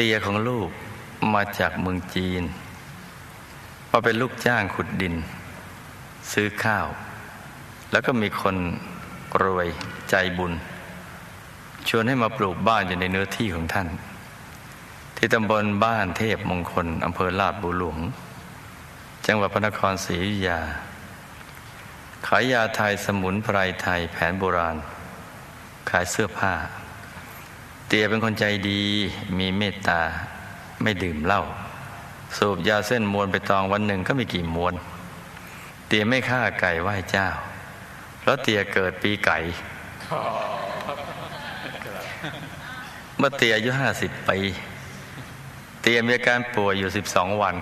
ตียของลูกมาจากเมืองจีนมาเป็นลูกจ้างขุดดิน ซื้อข้าว แล้วก็มีคนรวยใจบุญ ชวนให้มาปลูกบ้านอยู่ในเนื้อที่ของท่าน ที่ตำบลบ้านเทพมงคลอำเภอลาดบุหลวง จังหวัดพระนครศรีอยุธยา ขายยาไทยสมุนไพรไทยแผนโบราณ ขายเสื้อผ้า เตียเป็นคนใจดีมีเมตตาไม่ดื่มเหล้าสูบยาเส้นมวนไปตองวันหนึ่งก็มีกี่มวน เตียไม่ฆ่าไก่ไหว้เจ้า เพราะเตียเกิดปีไก่ เมื่อเตียอายุห้าสิบปี เตียมีอาการป่วยอยู่สิบสองวัน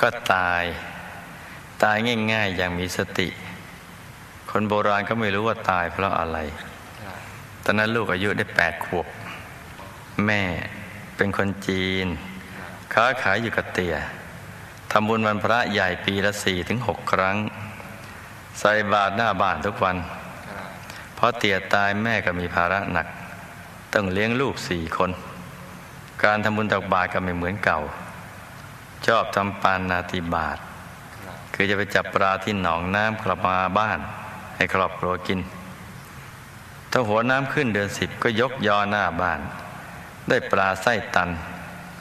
ก็ตายตายง่าย ๆ อย่างมีสติ คนโบราณก็ไม่รู้ว่าตายเพราะอะไร ตอนนั้นลูกอายุได้แปดขวบ แม่เป็นคนจีน ค้าขายอยู่กับเตียทำบุญวันพระใหญ่ปีละสี่ถึงหกครั้ง ใส่บาตรหน้าบ้านทุกวัน เพราะเตียตายแม่ก็มีภาระหนัก ต้องเลี้ยงลูกสี่คน การทำบุญตักบาตรก็ไม่เหมือนเก่า ชอบทำปานนาติบาตคือจะไปจับปลาที่หนองน้ำกลับมาบ้าน ให้ครอบครัวกิน ถ้าหัวน้ำขึ้นเดือนสิบก็ยกยอหน้าบ้าน ได้ปลาไส้ตัน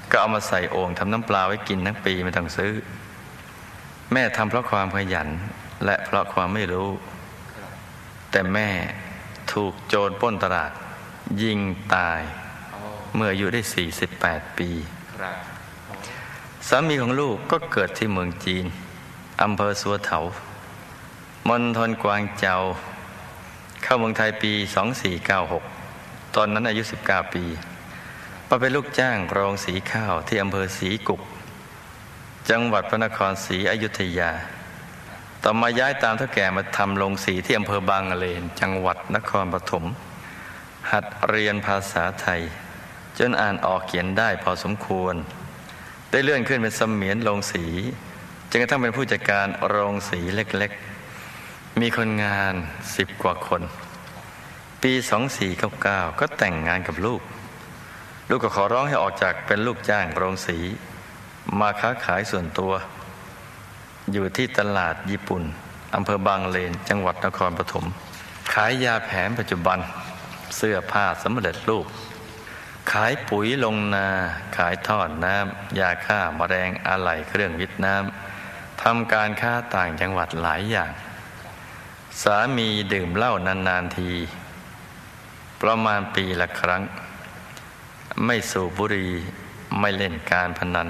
ก็เอามาใส่โอ่งทำน้ำปลาไว้กินทั้งปีไม่ต้องซื้อ แม่ทำเพราะความขยัน และเพราะความไม่รู้ แต่แม่ถูกโจรปล้นตลาด ยิงตาย เมื่ออายุได้ 48 ปีสามีของลูกก็เกิดที่เมืองจีนอำเภอสัวเถามณฑลกวางเจา เข้าเมืองไทยปี 2496 ตอนนั้นอายุ 19 ปีมาเป็นลูกจ้างโรงสีข้าวที่อำเภอสีกุก จังหวัดพระนครศรีอยุธยา ต่อมาย้ายตามเท่าแก่มาทำโรงสีที่อำเภอบางเลน จังหวัดนครปฐม หัดเรียนภาษาไทย จนอ่านออกเขียนได้พอสมควร ได้เลื่อนขึ้นเป็นเสมียนโรงสีจนกระทั่งเป็นผู้จัดการโรงสีเล็กๆ มีคนงานสิบกว่าคน ปี 2499 ก็แต่งงานกับลูก ลูกก็ขอร้องให้ออกจากเป็นลูกจ้างโรงสี มาค้าขายส่วนตัว อยู่ที่ตลาดญี่ปุ่นอำเภอบางเลน จังหวัดนครปฐมขายยาแผนปัจจุบัน เสื้อผ้าสำเร็จรูป ขายปุ๋ยลงนา ขายทอดน้ำยาฆ่ามาแมลงอะไหล่เครื่องวิทน้ำทำการค้าต่างจังหวัดหลายอย่าง สามีดื่มเหล้านานๆที ประมาณปีละครั้ง ไม่สูบบุหรี่ไม่เล่นการพนัน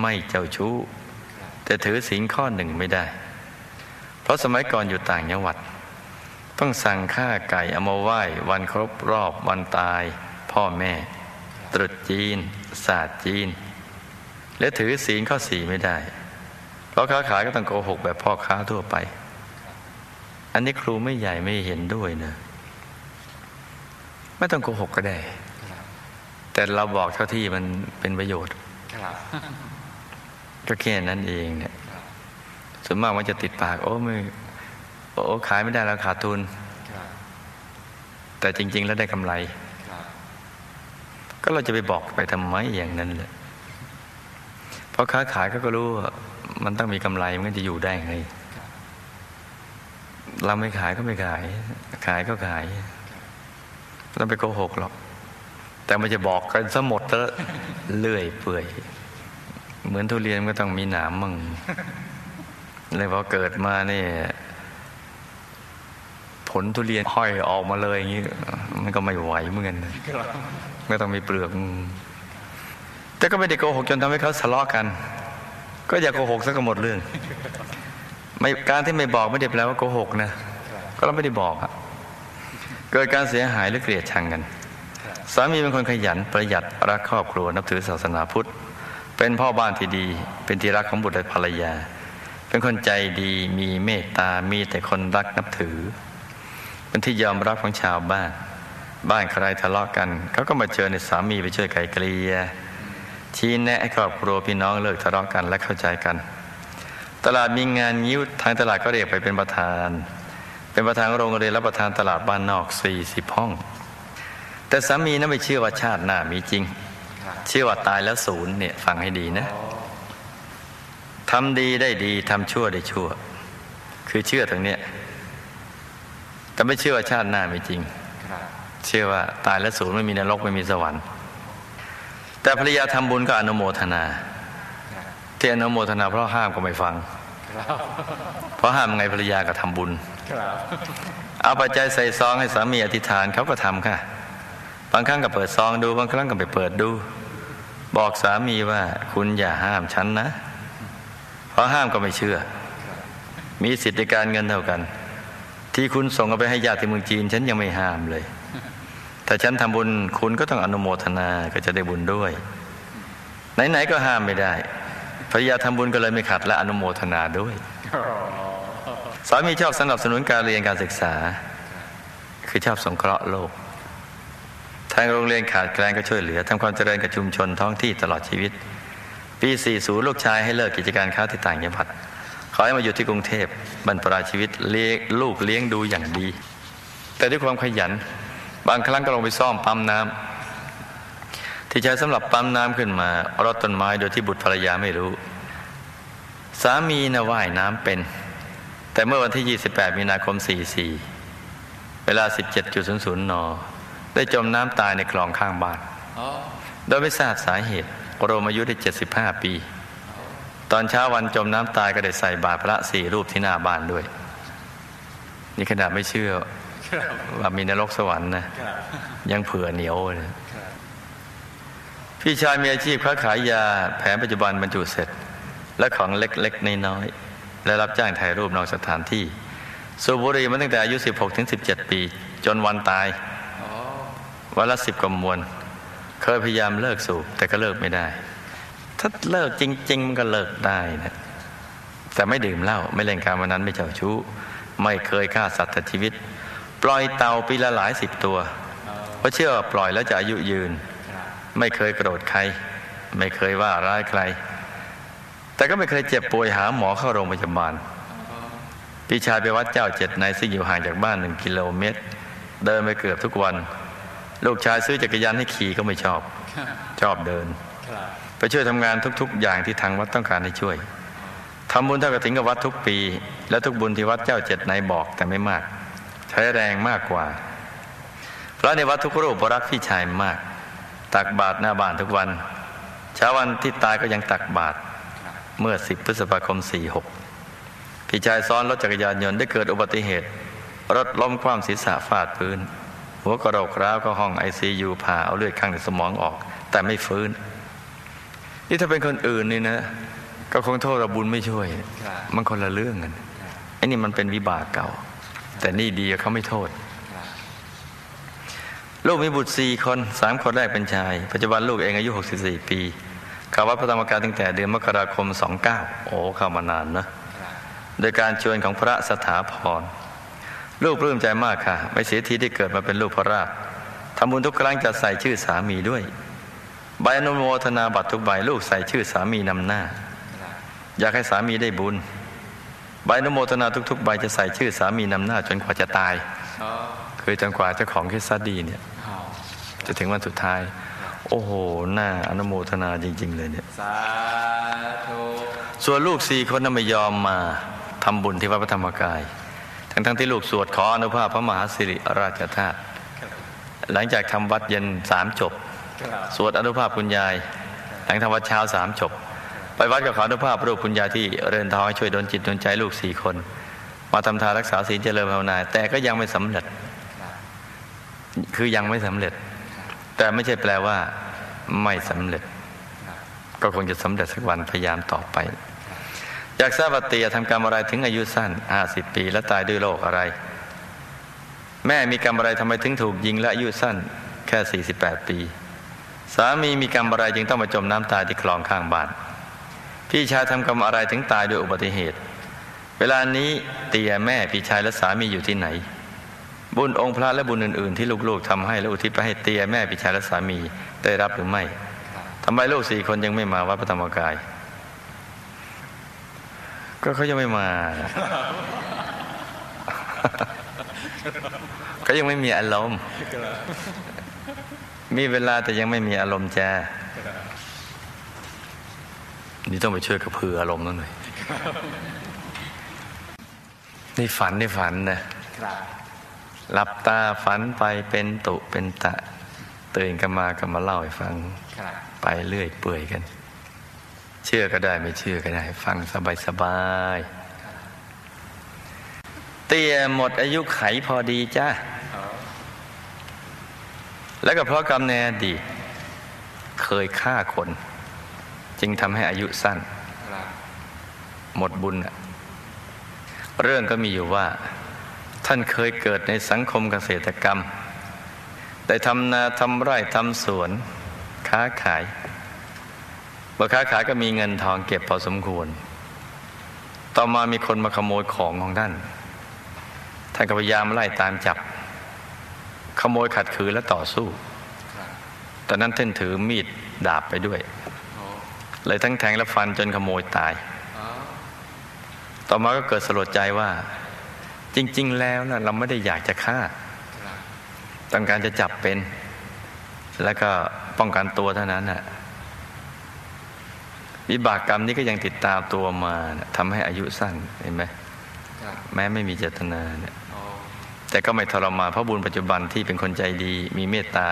ไม่เจ้าชู้ แต่ถือศีลข้อหนึ่งไม่ได้ เพราะสมัยก่อนอยู่ต่างจังหวัด ต้องสั่งฆ่าไก่เอามาไหว้ วันครบรอบวันตาย พ่อแม่ ตรุษจีน ศาสตร์จีน และถือศีลข้อสี่ไม่ได้ เพราะค้าขายก็ต้องโกหกแบบพ่อค้าทั่วไป อันนี้ครูไม่ใหญ่ไม่เห็นด้วยนะ ไม่ต้องโกหกก็ได้ แต่เราบอกเท่าที่มันเป็นประโยชน์ก็แค่นั้นเองเนี่ยส่วนมากมันจะติดปาก โอ้ไม่โอ้ขายไม่ได้แล้วขาดทุน แต่จริง ๆ แล้วได้กำไร ก็เราจะไปบอกไปทำไมอย่างนั้นเลยเพราะค้าขายก็ก็รู้ว่ามันต้องมีกำไรมันจะอยู่ได้ไง เราไม่ขายก็ไม่ขาย ขายก็ขาย เราไปโกหกหรอก แต่มันจะบอกกันซะหมดแล้วเลื่อยเปื่อย เหมือนทุเรียนก็ต้องมีหนามมั่งเลยพอเกิดมาเนี่ย ผลทุเรียนห้อยออกมาเลยอย่างนี้ มันก็ไม่ไหวเหมือนกันไม่ต้องมีเปลือก แต่ก็ไม่ได้โกหกจนทำให้เขาทะเลาะกัน ก็อย่าโกหกซะก็หมดเรื่อง ไม่การที่ไม่บอกไม่ได้แปลว่าโกหกนะก็เราไม่ได้บอกอะเกิดการเสียหายหรือเกลียดชังกัน สามีเป็นคนขยันประหยัดรักครอบครัวนับถือศาสนาพุทธ เป็นพ่อบ้านที่ดี เป็นที่รักของบุตรและภรรยา เป็นคนใจดีมีเมตตามีแต่คนรักนับถือ เป็นที่ยอมรับของชาวบ้าน บ้านใครทะเลาะกันเขาก็มาเชิญในสามีไปช่วยไกลเกลี่ยชี้แนะให้ครอบครัวพี่น้องเลิกทะเลาะกันและเข้าใจกัน ตลาดมีงานยิ้วทางตลาดก็เรียกไปเป็นประธาน เป็นประธานโรงเรียนและประธานตลาดบ้านนอก 40 ห้อง แต่สามีนั้นไม่เชื่อว่าชาติหน้ามีจริง เชื่อว่าตายแล้วศูนย์เนี่ยฟังให้ดีนะทำดีได้ดีทำชั่วได้ชั่ว คือเชื่อตรงเนี้ยแต่ไม่เชื่อว่าชาติหน้าไม่จริง เชื่อว่าตายแล้วศูนย์ไม่มีนรกไม่มีสวรรค์ แต่ภรรยาทำบุญก็อนุโมทนาที่อนุโมทนาเพราะห้ามก็ไม่ฟัง เพราะห้ามไงภรรยาก็ทำบุญเอาปัจจัยใส่ซองให้สามีอธิษฐานเขาก็ทำค่ะ บางครั้งก็เปิดซองดู บางครั้งก็ไปเปิดดู บอกสามีว่าคุณอย่าห้ามฉันนะ เพราะห้ามก็ไม่เชื่อ มีสิทธิการเงินเท่ากัน ที่คุณส่งเอาไปให้ญาติที่เมืองจีน ฉันยังไม่ห้ามเลย ถ้าฉันทำบุญคุณก็ต้องอนุโมทนาก็จะได้บุญด้วย ไหนๆก็ห้ามไม่ได้ ภรรยาทำบุญก็เลยไม่ขัดและอนุโมทนาด้วยสามีชอบสนับสนุนการเรียนการศึกษา คือชอบสงเคราะห์โลก ทางโรงเรียนขาดแคลนก็ช่วยเหลือทำความเจริญกับชุมชนท้องที่ตลอดชีวิต ปี 40 ลูกชายให้เลิกกิจการค้าที่ต่างจังหวัดขอให้มาอยู่ที่กรุงเทพบรรปราชีวิตเลี้ยงลูกเลี้ยงดูอย่างดี แต่ด้วยความขยัน บางครั้งก็ลงไปซ่อมปั๊มน้ำ ที่ใช้สำหรับปั๊มน้ำขึ้นมารดต้นไม้โดยที่บุตรภรรยาไม่รู้ สามีนะว่ายน้ำเป็น แต่เมื่อวันที่ 28 มีนาคม 44 เวลา 17.00 น ได้จมน้ำตายในคลองข้างบ้าน โดยไม่ทราบสาเหตุโรมอายุได้ 75 ปี ตอนเช้าวันจมน้ำตายก็ได้ใส่บาตรพระสี่รูปที่หน้าบ้านด้วย นี่ขนาดไม่เชื่อว่ามีนรกสวรรค์นะ ยังเผื่อเหนียวเลย พี่ชายมีอาชีพค้าขายยาแผนปัจจุบันบรรจุเสร็จ และของเล็กๆน้อยๆและรับจ้างถ่ายรูปนอกสถานที่ สูบบุหรี่มาตั้งแต่อายุ 16ถึง17 ปี จนวันตายวันละสิบกว่ามวนเคยพยายามเลิกสูบแต่ก็เลิกไม่ได้ ถ้าเลิกจริง ๆ มันก็เลิกได้นะแต่ไม่ดื่มเหล้าไม่เล่นการวันนั้นไม่เจ้าชู้ ไม่เคยฆ่าสัตว์ตัดชีวิต ปล่อยเต่าปีละหลายสิบตัว เพราะเชื่อปล่อยแล้วจะอายุยืน ไม่เคยโกรธใคร ไม่เคยว่าร้ายใคร แต่ก็ไม่เคยเจ็บป่วยหาหมอเข้าโรงพยาบาลพี่ชายไปวัดเจ้าเจ็ดในซึ่งอยู่ห่างจากบ้านหนึ่งกิโลเมตร เดินไปเกือบทุกวัน ลูกชายซื้อจักรยานให้ขี่ก็ไม่ชอบ ชอบเดิน ไปช่วยทำงานทุกๆ อย่างที่ทางวัดต้องการให้ช่วยทำบุญเท่ากระถิ่นกับวัดทุกปี และทุกบุญที่วัดเจ้าเจ็ดในบอกแต่ไม่มาก ใช้แรงมากกว่าเพราะในวัดทุกรูปรักพี่ชายมาก ตักบาตรหน้าบ้านทุกวันเช้าวันที่ตายก็ยังตักบาตรเมื่อ10พฤษภาคม46พี่ชายซ้อนรถจักรยานยนต์ได้เกิดอุบัติเหตุ รถล้มคว่ำศีรษะฟาดพื้น หัวกระโหลกร้าวก็ห้องไอซียูผ่าเอาเลือดข้างในสมองออก แต่ไม่ฟื้น นี่ถ้าเป็นคนอื่นนี่นะ ก็คงโทษเราบุญไม่ช่วย มันคนละเรื่องกันไอ้นี่มันเป็นวิบากเก่า แต่นี่ดีเขาไม่โทษ ลูกมีบุตรสี่คนสามคนแรกเป็นชาย ปัจจุบันลูกเองอายุ 64 ปีเข้าวัดพระธรรมกายตั้งแต่เดือนมกราคม 29 โอ้เข้ามานานนะโดยการชวนของพระสถาพรลูกปลื้มใจมากค่ะ ไม่เสียทีที่เกิดมาเป็นลูกพระราชทำบุญทุกครั้งจะใส่ชื่อสามีด้วย ใบอนุโมทนาบัตรทุกใบลูกใส่ชื่อสามีนำหน้า อยากให้สามีได้บุญ ใบอนุโมทนาทุกๆ ใบจะใส่ชื่อสามีนำหน้าจนกว่าจะตาย คือจนกว่าเจ้าของคิดซัดดีเนี่ย จะถึงวันสุดท้าย โอ้โหหน้าอนุโมทนาจริง ๆ เลยเนี่ยสาธุส่วนลูกสี่คนนั้นไม่ยอมมาทำบุญที่วัดพระธรรมกาย ทั้งๆที่ลูกสวดขออนุภาพพระมหาสิริราชธาตุหลังจากทำวัดเย็นสามจบครับสวดอนุภาพคุณยาย หลังทำวัดเช้าสามจบ ไปวัดกับขออนุภาพรูปคุณยายที่เรินทองให้ช่วยดลจิตดลใจลูกสี่คน มาทำทานรักษาศีลเจริญภาวนาแต่ก็ยังไม่สำเร็จ คือยังไม่สำเร็จ แต่ไม่ใช่แปลว่าไม่สำเร็จ ก็คงจะสำเร็จสักวันพยายามต่อไปอยากทราบว่าเตียทำกรรมอะไรถึงอายุสั้น50ปี และตายด้วยโรคอะไร แม่มีกรรมอะไรทำไมถึงถูกยิงและอายุสั้น แค่48ปี สามีมีกรรมอะไรจึงต้องมาจมน้ำตายที่คลองข้างบ้าน พี่ชายทำกรรมอะไรถึงตายด้วยอุบัติเหตุ เวลานี้เตียแม่พี่ชายและสามีอยู่ที่ไหน บุญองค์พระและบุญอื่น ๆ ที่ลูกๆทำให้และอุทิศไปให้เตียแม่พี่ชายและสามีได้รับหรือไม่ทำไมลูกสี่คนยังไม่มาวัดพระธรรมกาย ก็เขายังไม่มาเขายังไม่มีอารมณ์มีเวลาแต่ยังไม่มีอารมณ์แจนี่ต้องไปช่วยกระเพืออารมณ์นั่นหน่อยนี่ฝันนี่ฝันนะครับ หลับตาฝันไปเป็นตุเป็นตะตื่นกันมาก็มาเล่าให้ฟังไปเรื่อยเปื่อยกัน เชื่อก็ได้ไม่เชื่อก็ได้ ฟังสบายสบายเตี้ยหมดอายุไขพอดีจ้าแล้วก็เพราะกรรมในอดีตเคยฆ่าคน จึงทำให้อายุสั้น หมดบุญ เรื่องก็มีอยู่ว่า ท่านเคยเกิดในสังคมเกษตรกรรม ได้ทำนาทำไร่ทำสวน ค้าขายเมื่อค้าขายก็มีเงินทองเก็บพอสมควร ต่อมามีคนมาขโมยของของท่าน ท่านก็พยายามไล่ตามจับ ขโมยขัดขืนและต่อสู้ ตอนนั้นท่านถือมีดดาบไปด้วย เลยทั้งแทงและฟันจนขโมยตาย ต่อมาก็เกิดสลดใจว่า จริง ๆ แล้วนะเราไม่ได้อยากจะฆ่า ต้องการจะจับเป็น แล้วก็ป้องกันตัวเท่านั้นน่ะวิบากกรรมนี้ก็ยังติดตามตัวมาทำให้อายุสั้นเห็นไหมแม้ไม่มีเจตนาเนี่ยแต่ก็ไม่ทรมานเพราะบุญปัจจุบันที่เป็นคนใจดี มีเมตตา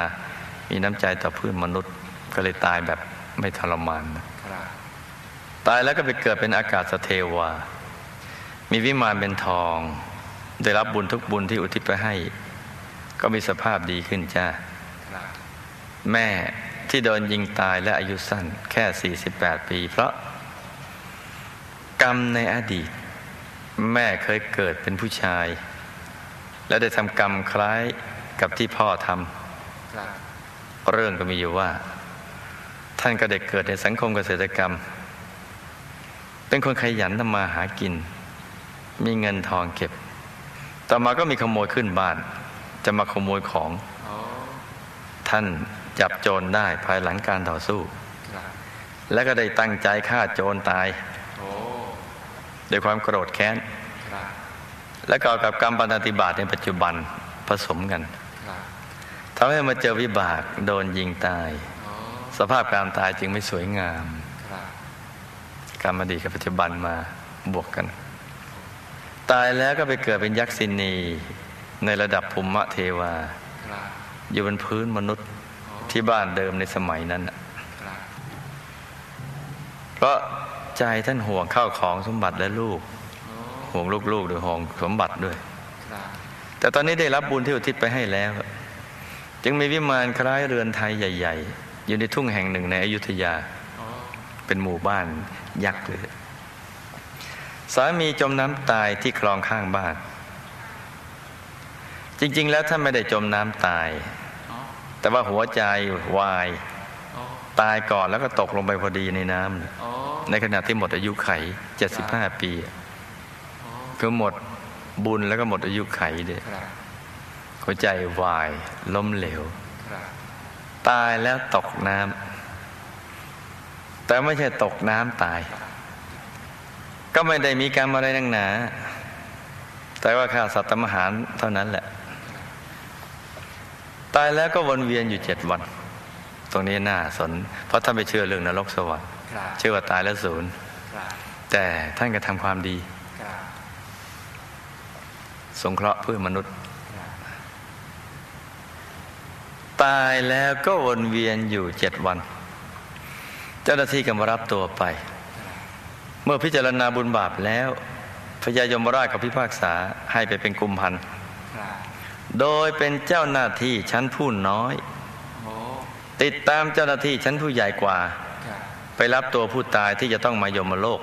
มีน้ำใจต่อเพื่อนมนุษย์ ก็เลยตายแบบไม่ทรมานตายแล้วก็ไปเกิดเป็นอากาศสเทวา มีวิมานเป็นทอง ได้รับบุญทุกบุญที่อุทิศไปให้ ก็มีสภาพดีขึ้นจ้า แม่ที่โดนยิงตายและอายุสั้นแค่ 48 ปี เพราะ กรรมในอดีต แม่เคยเกิดเป็นผู้ชาย และได้ทำกรรมคล้ายกับที่พ่อทำเรื่องก็มีอยู่ว่า ท่านก็เด็กเกิดในสังคมเกษตรกรรม เป็นคนขยันทำมาหากิน มีเงินทองเก็บ ต่อมาก็มีขโมยขึ้นบ้าน จะมาขโมยของท่านจับโจรได้ภายหลังการต่อสู้ แล้วก็ได้ตั้งใจฆ่าโจรตายด้วยความโกรธแค้น และก็กับกรรมปฏิบัติในปัจจุบันผสมกันทำให้มาเจอวิบากโดนยิงตาย สภาพการตายจึงไม่สวยงาม กรรมอดีตกับปัจจุบันมาบวกกัน ตายแล้วก็ไปเกิดเป็นยักษินีในระดับภูมิเทวา อยู่บนพื้นมนุษย์ที่บ้านเดิมในสมัยนั้นเพราะใจท่านห่วงข้าวของสมบัติและลูก ห่วงลูกๆด้วยห่วงสมบัติด้วย แต่ตอนนี้ได้รับบุญที่อุทิศไปให้แล้ว จึงมีวิมานคล้ายเรือนไทยใหญ่ ๆ อยู่ในทุ่งแห่งหนึ่งในอยุธยา เป็นหมู่บ้านยักษ์เลย สามีจมน้ำตายที่คลองข้างบ้าน จริง ๆ แล้วท่านไม่ได้จมน้ำตาย แต่ว่าหัวใจวาย ตายก่อนแล้วก็ตกลงไปพอดีในน้ำในขณะที่หมดอายุไขเจ็ดสิบห้าปี คือหมดบุญแล้วก็หมดอายุไขเด็หัวใจวายล้มเหลว ตายแล้วตกน้ำแต่ไม่ใช่ตกน้ำตาย ก็ไม่ได้มีกรรมอะไรนักหนา แต่ว่าข้าสัตว์มหารเท่านั้นแหละ ตายแล้วก็วนเวียนอยู่เจ็ดวัน ตรงนี้น่าสน เพราะท่านไปเชื่อเรื่องนรกสวรรค์เชื่อว่าตายแล้วศูนย์แต่ท่านก็ทำความดี สงเคราะห์เพื่อมนุษย์ ตายแล้วก็วนเวียนอยู่เจ็ดวัน เจ้าหน้าที่ก็มารับตัวไป เมื่อพิจารณาบุญบาปแล้วพญายมราชกับพิพากษาให้ไปเป็นกุมพันธ์โดยเป็นเจ้าหน้าที่ชั้นผู้น้อย ติดตามเจ้าหน้าที่ชั้นผู้ใหญ่กว่า ไปรับตัวผู้ตายที่จะต้องมายมโลก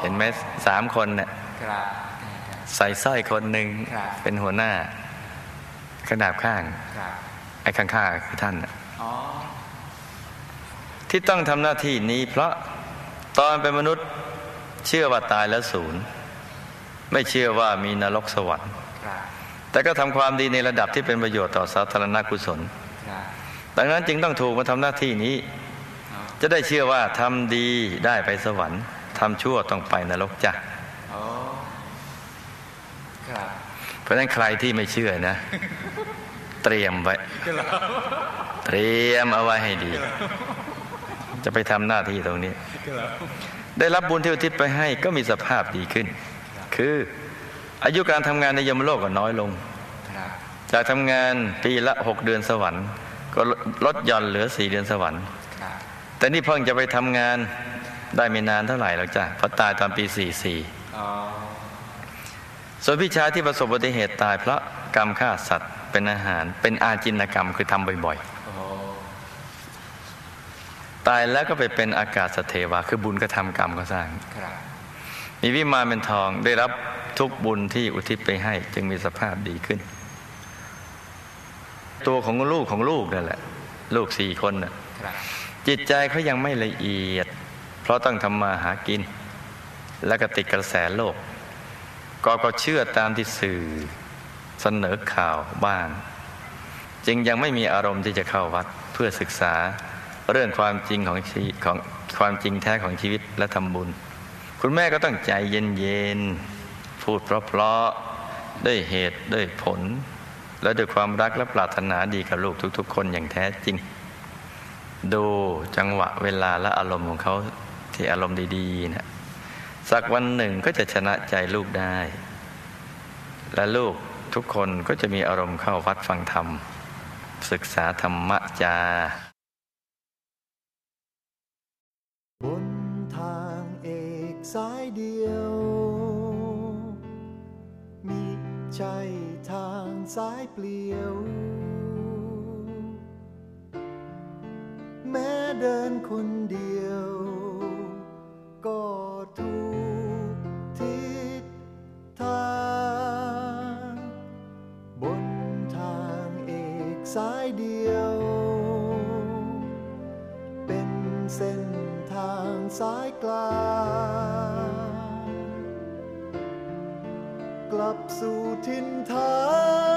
เห็นไหมสามคนเนี่ยใส่สร้อยคนหนึ่งเป็นหัวหน้าขนาบข้าง ไอ้ข้างๆคือท่านที่ต้องทำหน้าที่นี้เพราะ ตอนเป็นมนุษย์เชื่อว่าตายแล้วศูนย์ ไม่เชื่อว่ามีนรกสวรรค์ แต่ก็ทำความดีในระดับที่เป็นประโยชน์ต่อสาธารณกุศล ดังนั้นจึงต้องถูกมาทำหน้าที่นี้ จะได้เชื่อว่าทำดีได้ไปสวรรค์ทำชั่วต้องไปนรกจ้ะเพราะฉะนั้นใครที่ไม่เชื่อนะ เตรียมไว้ เตรียมเอาไว้ให้ดี จะไปทำหน้าที่ตรงนี้ ได้รับบุญที่อุทิศไปให้ก็มีสภาพดีขึ้น คืออายุการทำงานในยมโลกก็น้อยลง จากทำงานปีละหกเดือนสวรรค์ก็ลดหย่อนเหลือสี่เดือนสวรรค์ แต่นี่เพิ่งจะไปทำงานได้ไม่นานเท่าไหร่แล้วจ้ะเพราะตายตอนปีสี่สี่ส่วนพี่ชายที่ประสบอุบัติเหตุตายเพราะกรรมฆ่าสัตว์เป็นอาหาร เป็นอาจินกรรมคือทำบ่อยๆ ตายแล้วก็ไปเป็นอากาศสเทวา คือบุญกระทำกรรมก็สร้างมีวิมานเป็นทองได้รับทุกบุญที่อุทิศไปให้ จึงมีสภาพดีขึ้น ตัวของลูกของลูกนั่นแหละ ลูกสี่คนน่ะจิตใจเขายังไม่ละเอียด เพราะต้องทำมาหากิน และก็ติดกระแสโลก ก็ก็เชื่อตามที่สื่อเสนอข่าวบ้าง จึงยังไม่มีอารมณ์ที่จะเข้าวัดเพื่อศึกษา เรื่องความจริงของชีของความจริงแท้ของชีวิตและทำบุญ คุณแม่ก็ต้องใจเย็นๆพูดเพราะๆด้วยเหตุด้วยผล และด้วยความรักและปรารถนาดีกับลูกทุก ๆ คนอย่างแท้จริง ดูจังหวะเวลาและอารมณ์ของเขาที่อารมณ์ดีๆนะสักวันหนึ่งก็จะชนะใจลูกได้ และลูกทุกคนก็จะมีอารมณ์เข้าวัดฟังธรรม ศึกษาธรรมะจา สายเดียว มีใจทางสายเปลี่ยว แม้เดินคนเดียว ก็ทุกทิศทาง บนทางเอกสายเดียว เป็นเส้นทางสายกลาง กลับสู่ทินฐาน